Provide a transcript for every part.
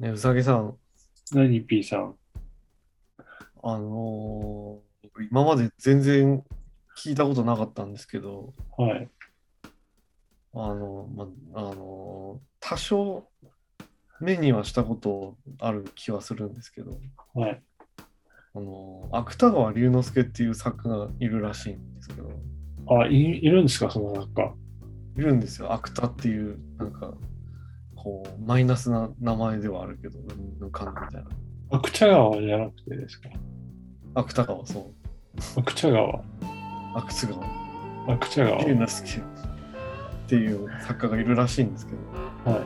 ね、うさぎさん、何 P さん？あのー今まで全然聞いたことなかったんですけど、はい。あの、ま、あのー多少目にはしたことある気はするんですけど、はい。あのー芥川龍之介っていう作家がいるらしいんですけど、あ、いいるんですか、その作家？いるんですよ、芥っていう、なんか、こう、マイナスな名前ではあるけど、ぬかんみたいな。芥川じゃなくてですか？芥川、そう。芥川。芥川。芥川。龍之介っていう作家がいるらしいんですけど、は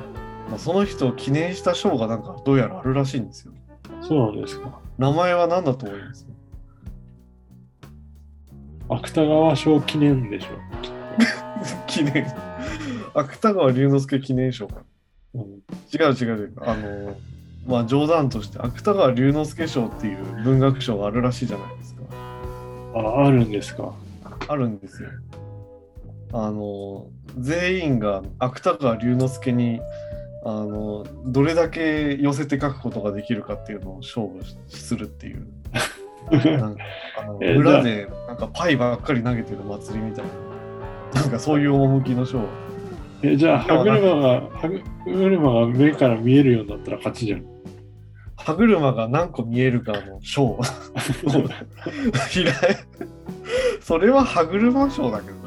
まあ、その人を記念した賞がなんかどうやらあるらしいんですよ。い。そうなんですか。名前は何だと思います？芥川賞記念でしょ。記念。芥川龍之介記念賞か。うん、違う違う違う。あの、まあ冗談として芥川龍之介賞っていう文学賞があるらしいじゃないですか。あ、あるんですか？あるんですよ。あの、全員が芥川龍之介にあのどれだけ寄せて書くことができるかっていうのを勝負するっていう。なんかあのえ裏でなんかパイばっかり投げてる祭りみたいな、なんかそういう趣の賞。え、じゃあ、歯車が、歯車が目から見えるようになったら勝ちじゃん。歯車が何個見えるかの賞。それは歯車賞だけどね。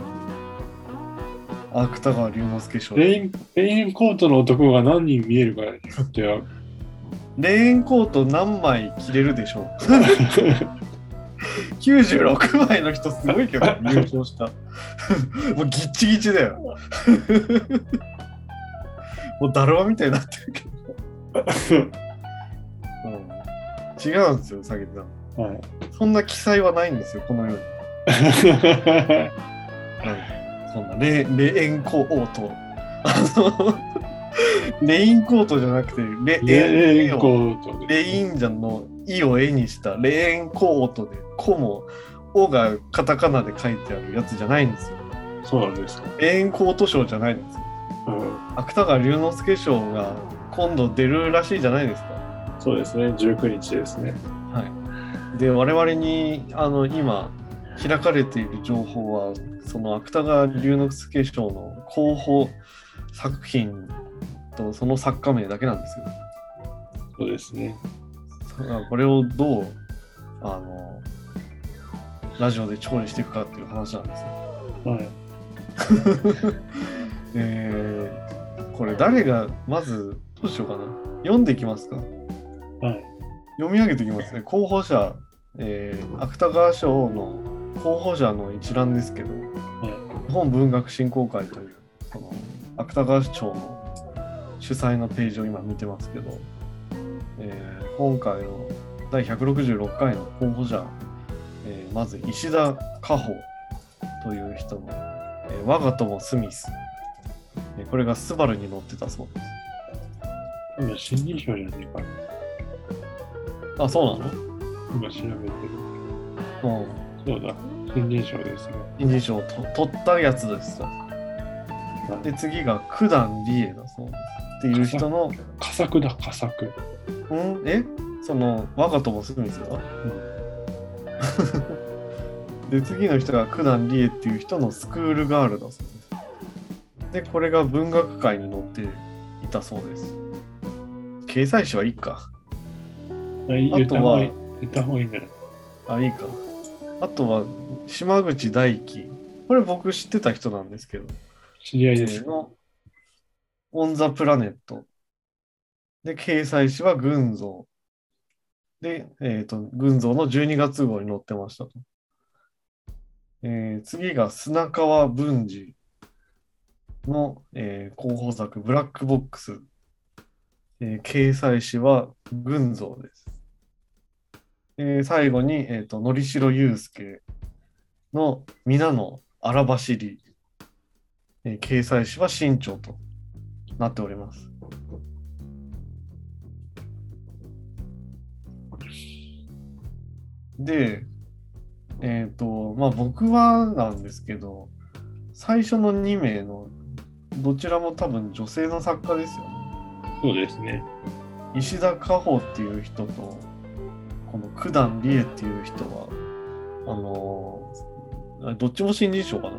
芥川龍之介賞。レイン、レインコートの男が何人見えるかっては、レーンコート何枚着れるでしょう ?96 枚の人すごいけど、優勝した。もうギッチギチだよ。もうだるまみたいになってるけど。うん違うんですよ、うさぎさん。はい。そんな記載はないんですよ、このように。そんなレレーンコート。あの、レインコートじゃなくて、レレインコーートレインジャンの「イ」を絵にしたレーンコートで「コ」も「オ」がカタカナで書いてあるやつじゃないんですよ。そうなんですか。レーンコート賞じゃないんですよ。うん。芥川龍之介賞が今度出るらしいじゃないですか。そうですね。19日ですね。はい。で我々にあの今開かれている情報はその芥川龍之介賞の候補作品とその作家名だけなんですよ。そうですね。だからこれをどうあのラジオで調理していくかっていう話なんですよ。はい。えーこれ誰がまずどうしようかな読んでいきますかはい。読み上げていきますね候補者、えー芥川賞の候補者の一覧ですけどは日本文学振興会というその芥川賞の主催のページを今見てますけど、えー今回の第166回の候補者、えーまず石田加穂という人の、えー我が友スミス、えーこれがスバルに乗ってたそうです今、新人賞じゃねえかな。あそうなの？今調べてる。うんそうだ。新人賞ですね。新人賞をと取ったやつですで次が九段理恵だそうですっていう人の佳作だ、佳作。ん。え？その我が友スミスがで 次の人が九段理恵っていう人のスクールガールだそうです。でこれが文学界に載っていたそうです。掲載誌はいいか。言あとは。言った方がいい。んじゃない？あいいか。あとは島口大輝これ僕知ってた人なんですけど。知り合いです。のオン・ザ・プラネット。で、掲載誌は群像。で、えっ、と、群像の12月号に載ってましたと。えー次が砂川文治の、えー候補作、ブラックボックス。えー掲載誌は群像です。え最後に、えっ、と、のりしろゆうすけの皆の荒走り。え掲載誌は新潮となっております。で、えっ、と、まあ僕はなんですけど、最初の2名のどちらも多分女性の作家ですよね。そうですね。石田加穂っていう人と、この九段理恵っていう人は、あのーどっちも新人賞かな。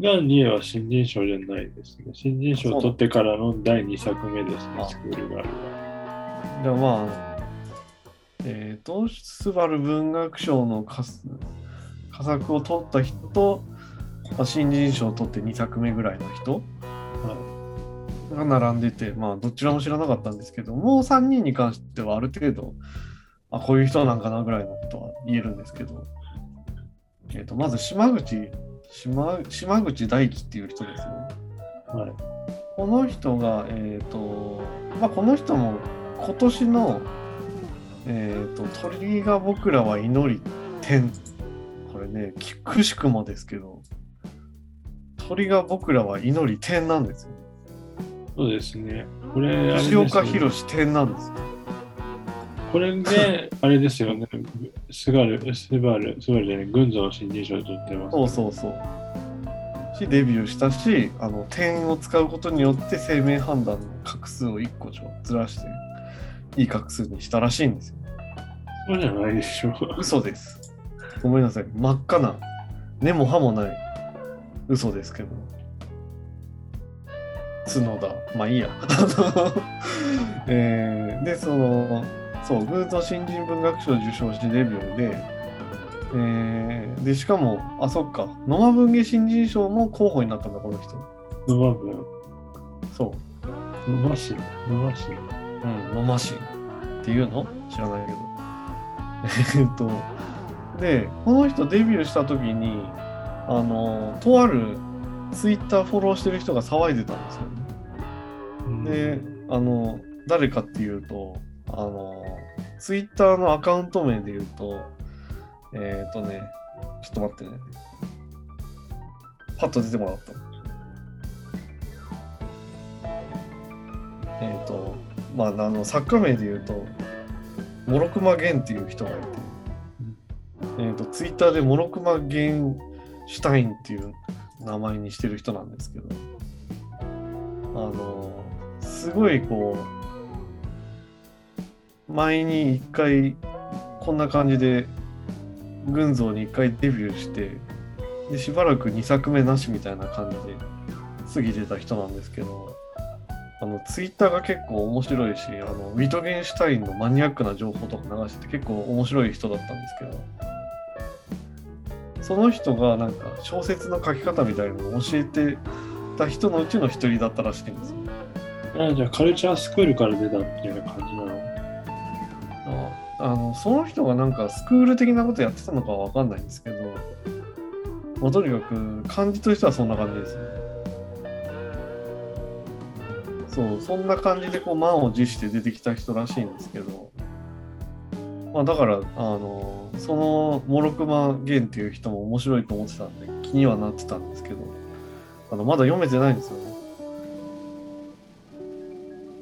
が2位は新人賞じゃないですね。新人賞を取ってからの第2作目ですねあ、スクールガールは。でまあ、えっ、と、スバル文学賞の佳佳作を取った人と、まあ、新人賞を取って2作目ぐらいの人が並んでて、まあ、どちらも知らなかったんですけど、もう3人に関してはある程度、あ、こういう人なんかなぐらいのことは言えるんですけど、えっ、と、まず島口、島島口大輝っていう人ですね。はい。この人が、えっ、と、まあ、この人も今年の、えっ、と、鳥が僕らは祈り天。これね、きくしくもですけど、鳥が僕らは祈り天なんですよ。そうですね。これ、吉よ岡弘天なんですよ。これで、あれですよね。スバル、スバル、スバルじゃない、群像の新人賞を取ってます。そうそうそう。し、デビューしたし、あの、点を使うことによって生命判断の画数を1個ちょずらして、いい画数にしたらしいんですよ。そうじゃないでしょ。嘘です。ごめんなさい。真っ赤な、根も葉もない嘘ですけど。角田。まあいいや。えーで、その、そう、グーゾ新人文学賞を受賞してデビューで、えーで、しかも、あ、そっか、野間文芸新人賞も候補になったんだ、この人。ノマブ、そう。ノマシン、ノマシン。うん、野間市っていうの？知らないけど。えっと、で、この人デビューした時に、あの、とあるツイッターフォローしてる人が騒いでたんですよね。うんで、あの、誰かっていうと、あの、ツイッターのアカウント名で言うと、えっ、とね、ちょっと待ってね。パッと出てもらった。えっ、と、まあ、あの、作家名で言うと、モロクマゲンっていう人がいて、えっ、と、ツイッターでモロクマゲンシュタインっていう名前にしてる人なんですけど、あの、すごいこう、前に一回、こんな感じで、群像に一回デビューして、で、しばらく2作目なしみたいな感じで過ぎてた人なんですけど、あの、ツイッターが結構面白いし、あの、ウィトゲンシュタインのマニアックな情報とか流してて結構面白い人だったんですけど、その人がなんか小説の書き方みたいなのを教えてた人のうちの一人だったらしいんですよ。あじゃあ、カルチャースクールから出たみたいな感じなの？ああのその人がなんかスクール的なことやってたのかは分かんないんですけど、まあ、とにかく感じとしてはそんな感じですね。そう、そんな感じでこう満を持して出てきた人らしいんですけど、まあだから、あの、そのモロクマゲンっていう人も面白いと思ってたんで気にはなってたんですけど、あのまだ読めてないんですよね。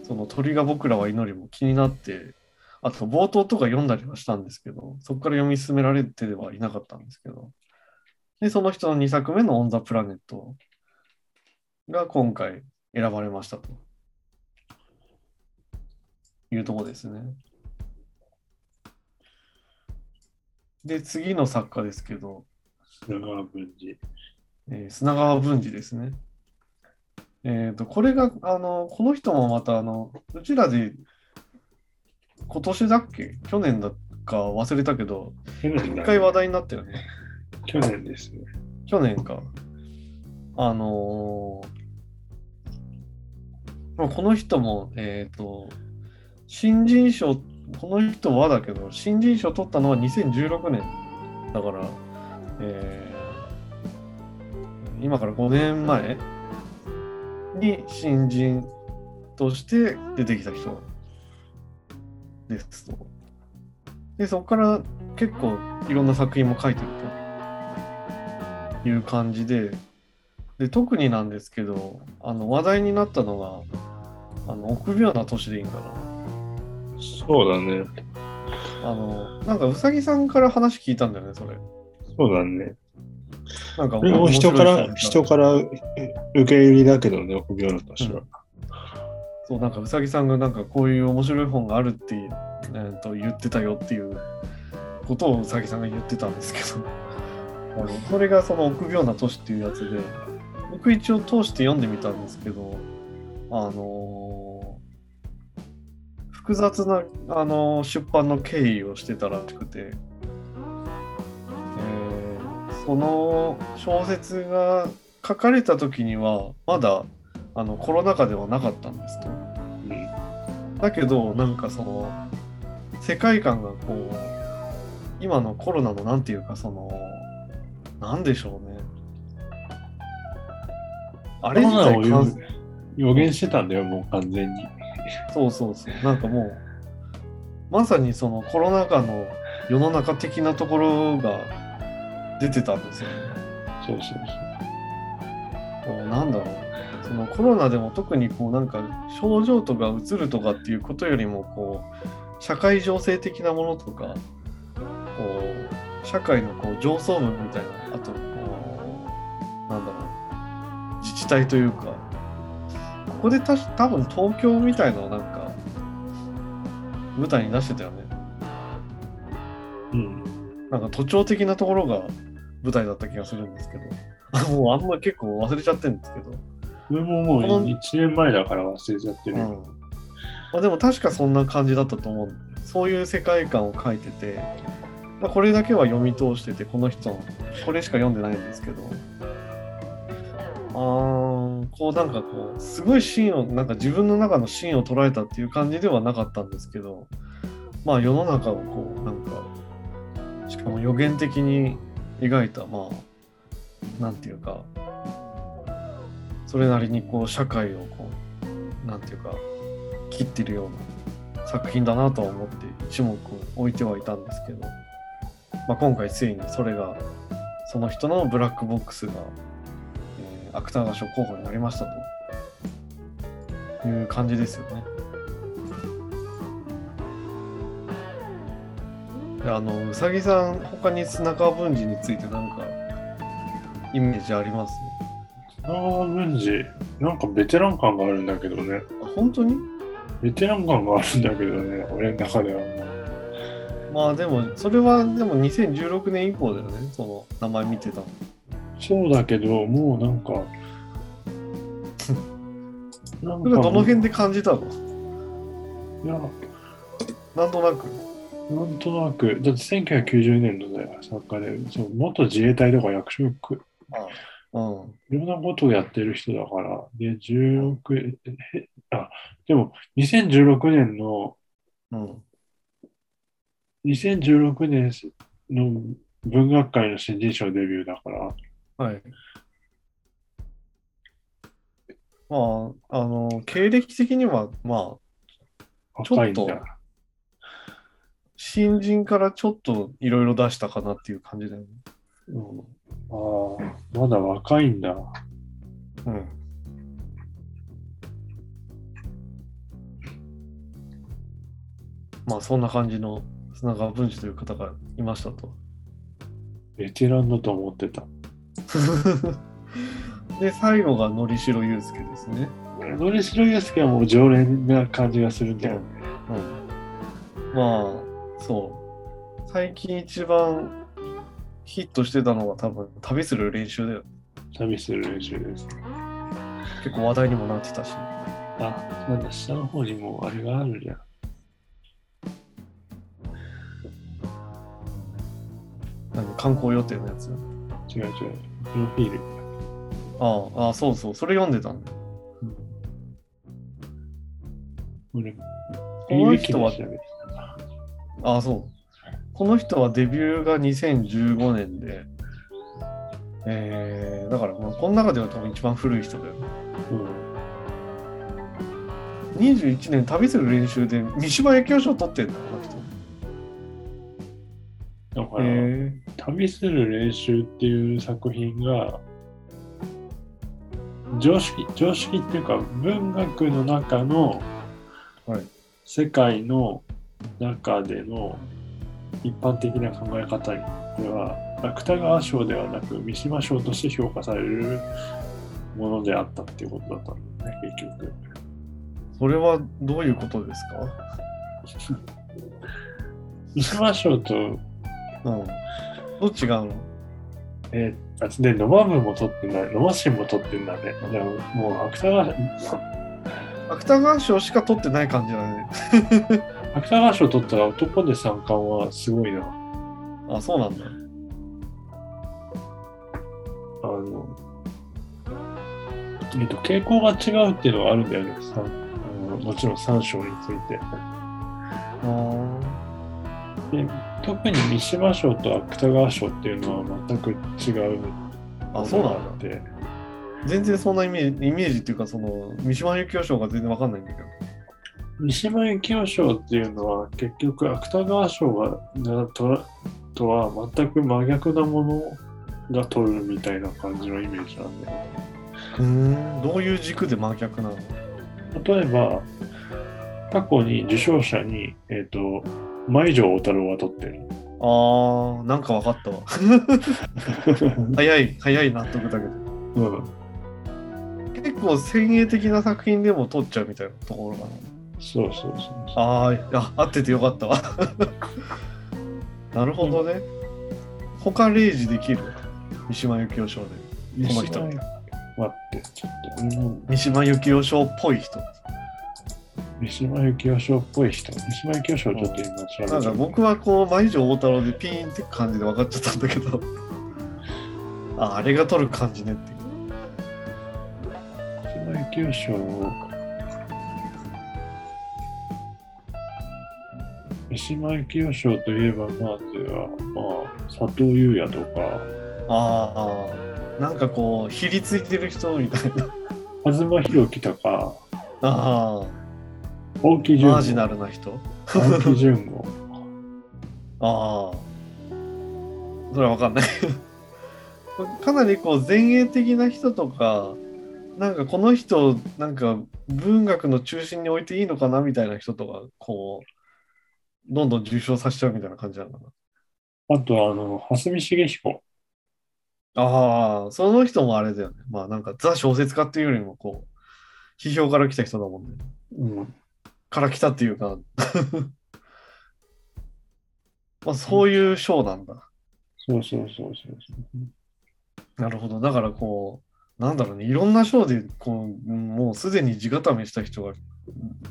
その鳥が僕らは祈りも気になって、あと冒頭とか読んだりはしたんですけど、そこから読み進められてはいなかったんですけど、で、その人の2作目のオン・ザ・プラネットが今回選ばれましたと。いうところですね。で、次の作家ですけど、砂川文治。えー砂川文治ですね。えっ、と、これが、あの、この人もまた、あの、うちらで、今年だっけ？去年だか忘れたけど、一回話題になったよね。去年ですね。去年か。あのーまあこの人も、えっ、と、新人賞、この人はだけど、新人賞取ったのは2016年。だから、えー今から5年前に新人として出てきた人ですと。で、そこから結構いろんな作品も書いてると。いう感じで、で特になんですけど、あの話題になったのが、あの臆病な年でいいんかな。そうだね。あの、なんかうさぎさんから話聞いたんだよね、それ。そうだね。なんかこれも人から、人から受け入れだけどね、臆病の年は。そそうなんかうさぎさんがなんかこういう面白い本があるって、えー、と言ってたよっていうことをうさぎさんが言ってたんですけど あのそれがその臆病な都市っていうやつで僕一応通して読んでみたんですけどあのー複雑な、あのー出版の経緯をしてたらしくて、えーその小説が書かれた時にはまだあのコロナ禍ではなかったんですと。うん。だけどなんかその世界観がこう今のコロナのなんていうかそのなんでしょうねあコれ自体感予言してたんだよ、もう完全に。そうそうそう。なんかもうまさにそのコロナ禍の世の中的なところが出てたんですよね。そうそうそう。こうなんだろう。そのコロナでも特にこうなんか症状とかうつるとかっていうことよりもこう社会情勢的なものとかこう社会のこう上層部みたいなあとこうなんだろう。自治体というかここでたし多分東京みたいのをなんか舞台に出してたよね。うん。なんか都庁的なところが舞台だった気がするんですけど。あ もうあんま結構忘れちゃってるんですけど。これももうこの1年前だから忘れちゃってる。うん。まあ、でも確かそんな感じだったと思うそういう世界観を書いてて、まあ、これだけは読み通しててこの人のこれしか読んでないんですけど。あこうなんかこうすごいシーンをなんか自分の中のシーンを捉えたっていう感じではなかったんですけどまあ世の中をこうなんかしかも予言的に描いたまあなんていうかそれなりにこう社会をこうなんていうか切ってるような作品だなとは思って一目置いてはいたんですけど、まあ、今回ついにそれがその人のブラックボックスが、芥川賞候補になりましたという感じですよね。であのうさぎさん他に砂川文治について何かイメージあります？ああ、文治、なんかベテラン感があるんだけどね。あ本当に？ベテラン感があるんだけどね、俺の中では。まあでもそれはでも2016年以降だよねその名前見てたの。そうだけど、もうなんか、なんそれはどの辺で感じたの？いや、なんとなく。なんとなく、だって1990年のね、作家で、そう元自衛隊とか役職、うん。いろんなことをやってる人だから、で、16、えあ、でも、2016年の、うん。2016年の文学界の新人賞デビューだから、はい。まあ、あの、経歴的には、まあ、ちょっと。新人からちょっといろいろ出したかなっていう感じだよね。うん、ああ、まだ若いんだ。うん。まあ、そんな感じの砂川文治という方がいましたと。ベテランだと思ってた。で、最後がのりしろゆうすけですね。のりしろゆうすけはもう常連な感じがするんだよね。うん。まあ、そう。最近一番ヒットしてたのは多分旅する練習だよ。旅する練習です。結構話題にもなってたし。あ、なんだ、下の方にもあれがあるじゃん。なんか観光予定のやつ。違う違う。プロフィール。ああ、ああそうそう。それ読んでたんだよ。俺、この人はああ、そう。この人はデビューが2015年で、えー、だから、まあ、この中では多分一番古い人だよね。うん。21年旅する練習で三島由紀夫賞取ってんだ、この人。だから、へ旅する練習っていう作品が、常識、常識っていうか、文学の中のはい世界の中での一般的な考え方では、芥川賞ではなく三島賞として評価されるものであったっていうことだったんだよね、結局。ーこれはどういうことですか？三島賞と、うん。どっちがあるの？えー、あで、ノマ部も取ってない、ノマシンも取ってんだね。でも、もう、芥川、芥川賞しか取ってない感じだね。芥川賞取ったら男で三冠はすごいな。あ、そうなんだ。あの、えっと、傾向が違うっていうのはあるんだよね。三あのもちろん三賞について。あで特に三島賞と芥川賞っていうのは全く違うあ、そうなんだ。で全然そんなイメージ、イメージっていうか、その、三島由紀夫賞が全然わかんないんだけど。三島由紀夫賞っていうのは結局芥川賞がなとらとは全く真逆なものが取るみたいな感じのイメージなんだよね。うん。どういう軸で真逆なの？例えば過去に受賞者に、えっと舞城大太郎が取ってる。あー、なんかわかったわ。早い、早い納得だけど。うん、結構先鋭的な作品でも撮っちゃうみたいなところかな。そうそうそうそう。あーあ、合っててよかったわ。なるほどね。他例示できる？三島由紀夫賞で。この人待って、ちょっと、うん三島由紀夫賞っぽい人。三島由紀夫賞っぽい人。三島由紀夫賞ちょっと今調べてなんか僕はこう、舞城大太郎でピーンって感じで分かっちゃったんだけど。あ、あれが撮る感じねっていう。三島由紀夫賞を三島由紀夫賞といえばまずは、まあ、佐藤優也とかああ、なんかこう、ひりついてる人みたいな。東博樹とかああ、大木純吾マージナルな人？大木純吾ああ。それはわかんない。かなりこう前衛的な人とか、なんかこの人、なんか文学の中心に置いていいのかなみたいな人とか、こう、どんどん受賞させちゃうみたいな感じなのかな。あとはあの蓮見茂彦ああ、その人もあれだよね。まあなんかザ小説家っていうよりもこう、批評から来た人だもんね。うんから来たっていうか、まあそういう賞なんだ。そうそうそうそうそうなるほど。だからこう、なんだろうね、いろんな賞で、こう、もうすでに地固めした人が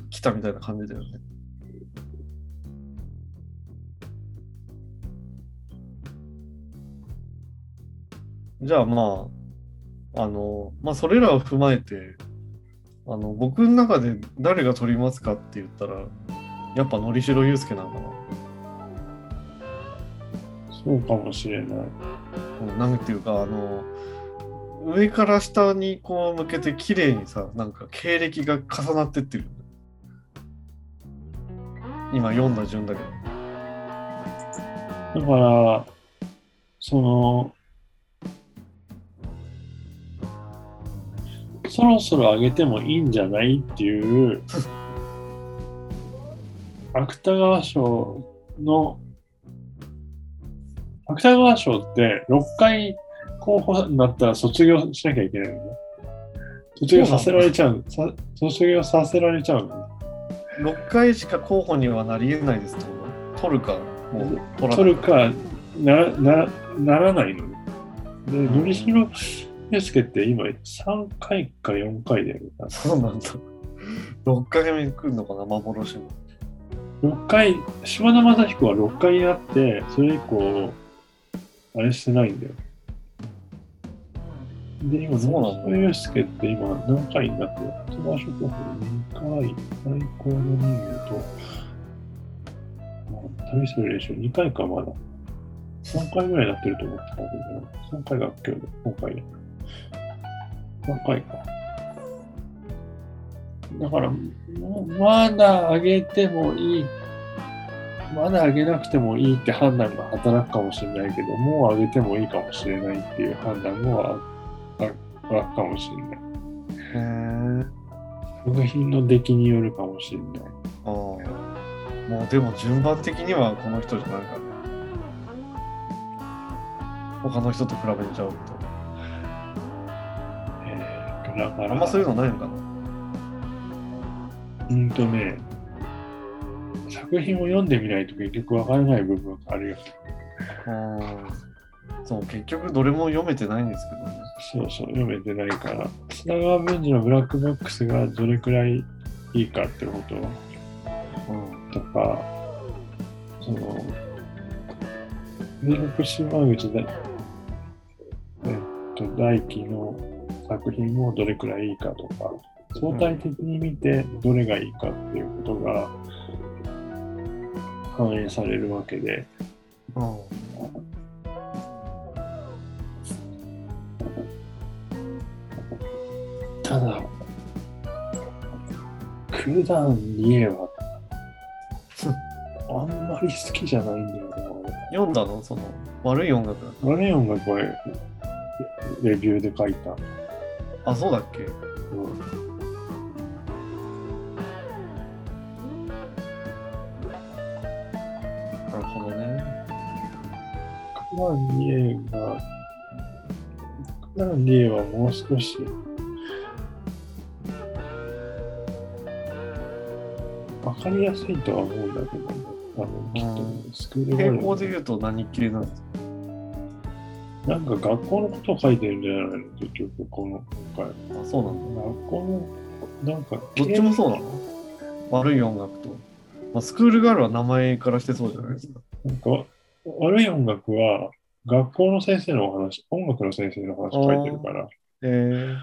来たみたいな感じだよね。じゃあまあ、あの、まあそれらを踏まえて、あの、僕の中で誰が取りますかって言ったら、やっぱのりしろゆうすけなのかな。そうかもしれないうんなんていうか、あの、上から下にこう向けて綺麗にさ、なんか経歴が重なってってる。今読んだ順だけど。だからそのそろそろ上げてもいいんじゃないっていう 芥川賞の芥川賞って6回候補になったら卒業しなきゃいけないのね。卒業させられちゃうさ卒業させられちゃうのね。6回しか候補にはなり得ないですと取るか、もう取らない。取るかななならないのね。で、のりしろゆうすけって今3回か4回だよね。そうなんだ。6回目来るのかな、幻の。6回、島田正彦は6回になって、それ以降、あれしてないんだよ。で、今、そうなんだ野ゆうすけって今何回になってる？ツバショコフ2回、最高の人魚と、まあ旅する練習2回かまだ。3回ぐらいになってると思ってたんだけど、3回が今日で、今回で。3回か。だから、まだ上げてもいい、まだ上げなくてもいいって判断が働くかもしれないけど、もう上げてもいいかもしれないっていう判断もあああるかもしれない。へえ。作品の出来によるかもしれない。ああ。もうでも順番的にはこの人じゃないからね。他の人と比べちゃうと。えー、だから、あんまそういうのないのかな。うんとね、作品を読んでみないと結局わからない部分があるよ。うん。そう、結局どれも読めてないんですけどね。そうそう、読めてないから。砂川文治のブラックボックスがどれくらいいいかってことうん。とか、その、入国島口で、えっと、大輝の作品もどれくらいいいかとか、相対的に見てどれがいいかっていうことが反映されるわけで、うん。ただ、クダン・リエは、あんまり好きじゃないんだよな。読んだの？その、悪い音楽悪い音楽はレビューで書いた。あ、そうだっけ？うん。なるほどね。クダン・リエが、クダン・リエはもう少し、わかりやすいとは思うんだけど、多分きっとね、スクール傾向で言うと何系なんですか？なんか学校のことを書いてるんじゃないの？結局、この今回。あ、そうなんだ。学校の、なんか、どっちもそうなの？悪い音楽と。まあ、スクールガールは名前からしてそうじゃないですか。なんか、悪い音楽は、学校の先生のお話、音楽の先生の話書いてるから、えー、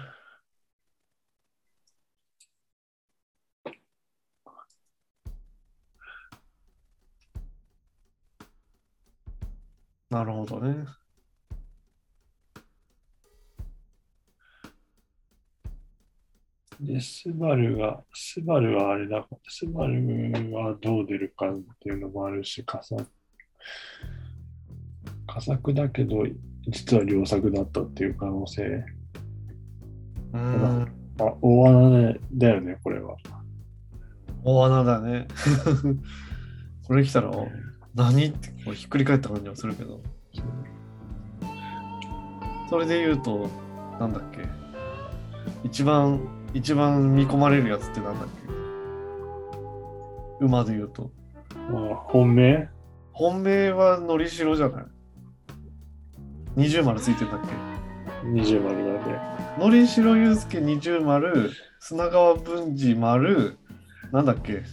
なるほどね。で、スバルが、スバルはあれだ、スバルはどう出るかっていうのもあるし、佳作、佳作だけど、実は良作だったっていう可能性。うーん。あ、大穴だよね、これは。大穴だね。これ来たら、何ってこうひっくり返った感じはするけど。それで言うと、なんだっけ。一番、一番見込まれるやつってなんだっけ？馬で言うと。まあ、本命？本命はのりしろじゃない？二重丸ついてんだっけ？二重丸なんで。のりしろゆうすけ二重丸、砂川文治丸、なんだっけ？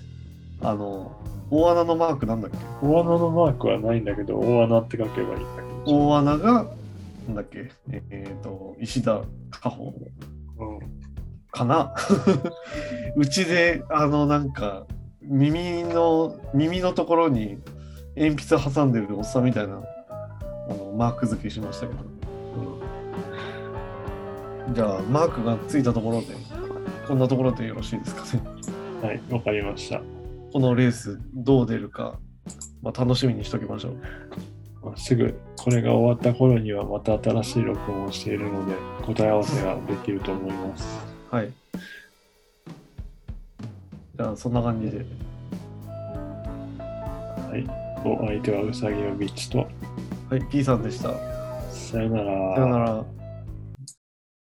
あの、大穴のマークなんだっけ？大穴のマークはないんだけど、大穴って書けばいいんだけど。大穴が、なんだっけ？えっ、と、石田加穂うん。かな？うちで、あの、なんか、耳の、耳のところに鉛筆挟んでるおっさんみたいな、あの、マーク付けしましたけど。じゃあ、マークがついたところで、こんなところでよろしいですかね？はい、わかりました。このレース、どう出るか、まあ、楽しみにしときましょう。まあすぐこれが終わった頃にはまた新しい録音をしているので答え合わせができると思います。はい。じゃあ、そんな感じで。はい。お相手はうさぎのビッチとはい、P さんでした。さよなら。さよなら。